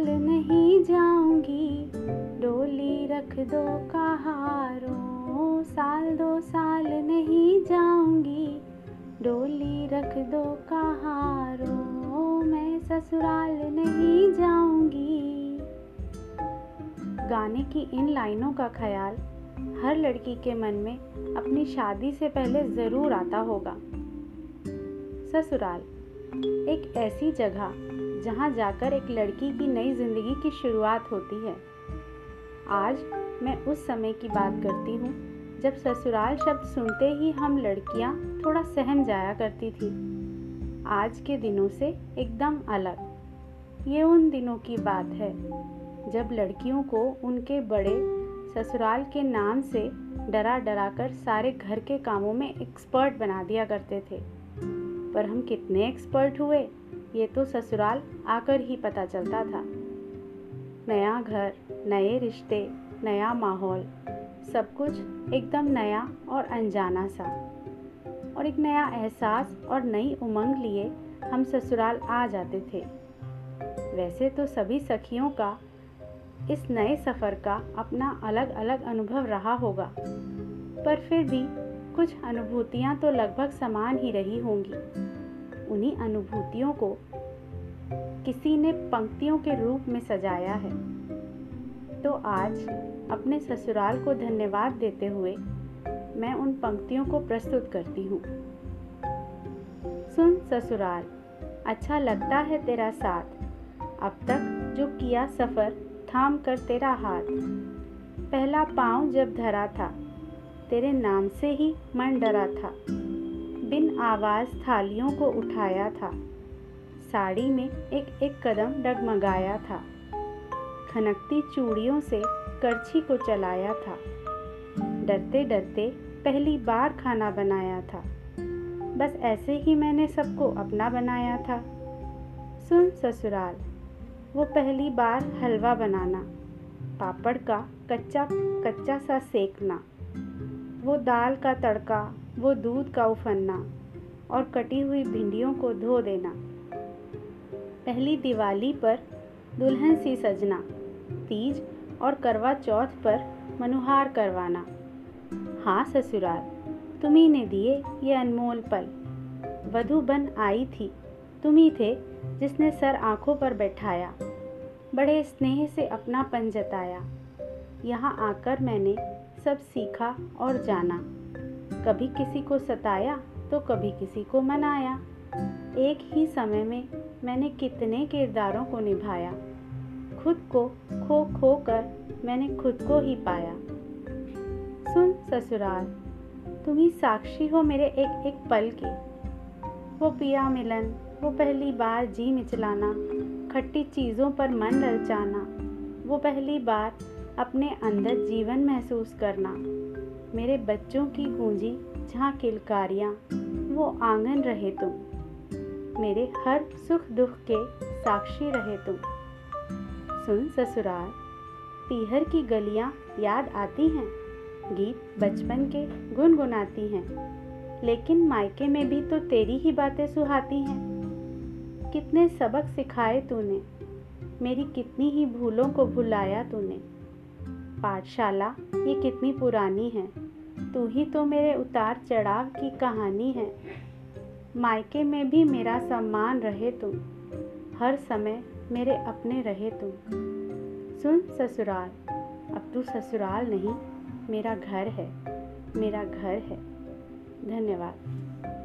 चल नहीं जाऊँगी। डोली रख दो कहारो, साल दो साल नहीं जाऊँगी। डोली रख दो कहारो, मैं ससुराल नहीं जाऊँगी। गाने की इन लाइनों का ख्याल हर लड़की के मन में अपनी शादी से पहले ज़रूर आता होगा। ससुराल, एक ऐसी जगह जहाँ जाकर एक लड़की की नई ज़िंदगी की शुरुआत होती है। आज मैं उस समय की बात करती हूँ, जब ससुराल शब्द सुनते ही हम लड़कियाँ थोड़ा सहम जाया करती थी। आज के दिनों से एकदम अलग। ये उन दिनों की बात है, जब लड़कियों को उनके बड़े ससुराल के नाम से डरा डरा कर सारे घर के कामों में एक्सपर्ट बना दिया करते थे। पर हम कितने एक्सपर्ट हुए? ये तो ससुराल आकर ही पता चलता था। नया घर, नए रिश्ते, नया माहौल, सब कुछ एकदम नया और अनजाना सा। और एक नया एहसास और नई उमंग लिए हम ससुराल आ जाते थे। वैसे तो सभी सखियों का इस नए सफ़र का अपना अलग अलग अनुभव रहा होगा, पर फिर भी कुछ अनुभूतियाँ तो लगभग समान ही रही होंगी। उन्हीं अनुभूतियों को किसी ने पंक्तियों के रूप में सजाया है। तो आज अपने ससुराल को धन्यवाद देते हुए मैं उन पंक्तियों को प्रस्तुत करती हूँ। सुन ससुराल अच्छा लगता है तेरा साथ। अब तक जो किया सफ़र, थाम कर तेरा हाथ। पहला पाँव जब धरा था, तेरे नाम से ही मन डरा था। बिन आवाज़ थालियों को उठाया था। साड़ी में एक एक कदम डगमगाया था। खनकती चूड़ियों से करछी को चलाया था। डरते डरते पहली बार खाना बनाया था। बस ऐसे ही मैंने सबको अपना बनाया था। सुन ससुराल, वो पहली बार हलवा बनाना, पापड़ का कच्चा कच्चा सा सेकना, वो दाल का तड़का वो दूध का उफनना और कटी हुई भिंडियों को धो देना। पहली दिवाली पर दुल्हन सी सजना, तीज और करवा चौथ पर मनुहार करवाना। हाँ ससुराल तुम्ही ने दिए ये अनमोल पल। वधु बन आई थी तुम्ही थे जिसने सर आँखों पर बैठाया, बड़े स्नेह से अपनापन जताया। यहाँ आकर मैंने सब सीखा और जाना। कभी किसी को सताया तो कभी किसी को मनाया। एक ही समय में मैंने कितने किरदारों को निभाया। खुद को खो खो कर मैंने खुद को ही पाया। सुन ससुराल, तुम ही साक्षी हो मेरे एक एक पल के। वो पिया मिलन, वो पहली बार जी मिचलाना, खट्टी चीज़ों पर मन ललचाना। वो पहली बार अपने अंदर जीवन महसूस करना। मेरे बच्चों की गूंजी जहाँ किलकारियाँ वो आँगन रहे तुम। मेरे हर सुख दुख के साक्षी रहे तुम। सुन ससुराल पीहर की गलियाँ याद आती हैं। गीत बचपन के गुनगुनाती हैं। लेकिन मायके में भी तो तेरी ही बातें सुहाती हैं। कितने सबक सिखाए तूने। मेरी कितनी ही भूलों को भुलाया तूने। पाठशाला, ये कितनी पुरानी है। तू ही तो मेरे उतार चढ़ाव की कहानी है। मायके में भी मेरा सम्मान रहे तुम हर समय मेरे अपने रहे तुम सुन ससुराल, अब तू ससुराल नहीं, मेरा घर है, मेरा घर है। धन्यवाद।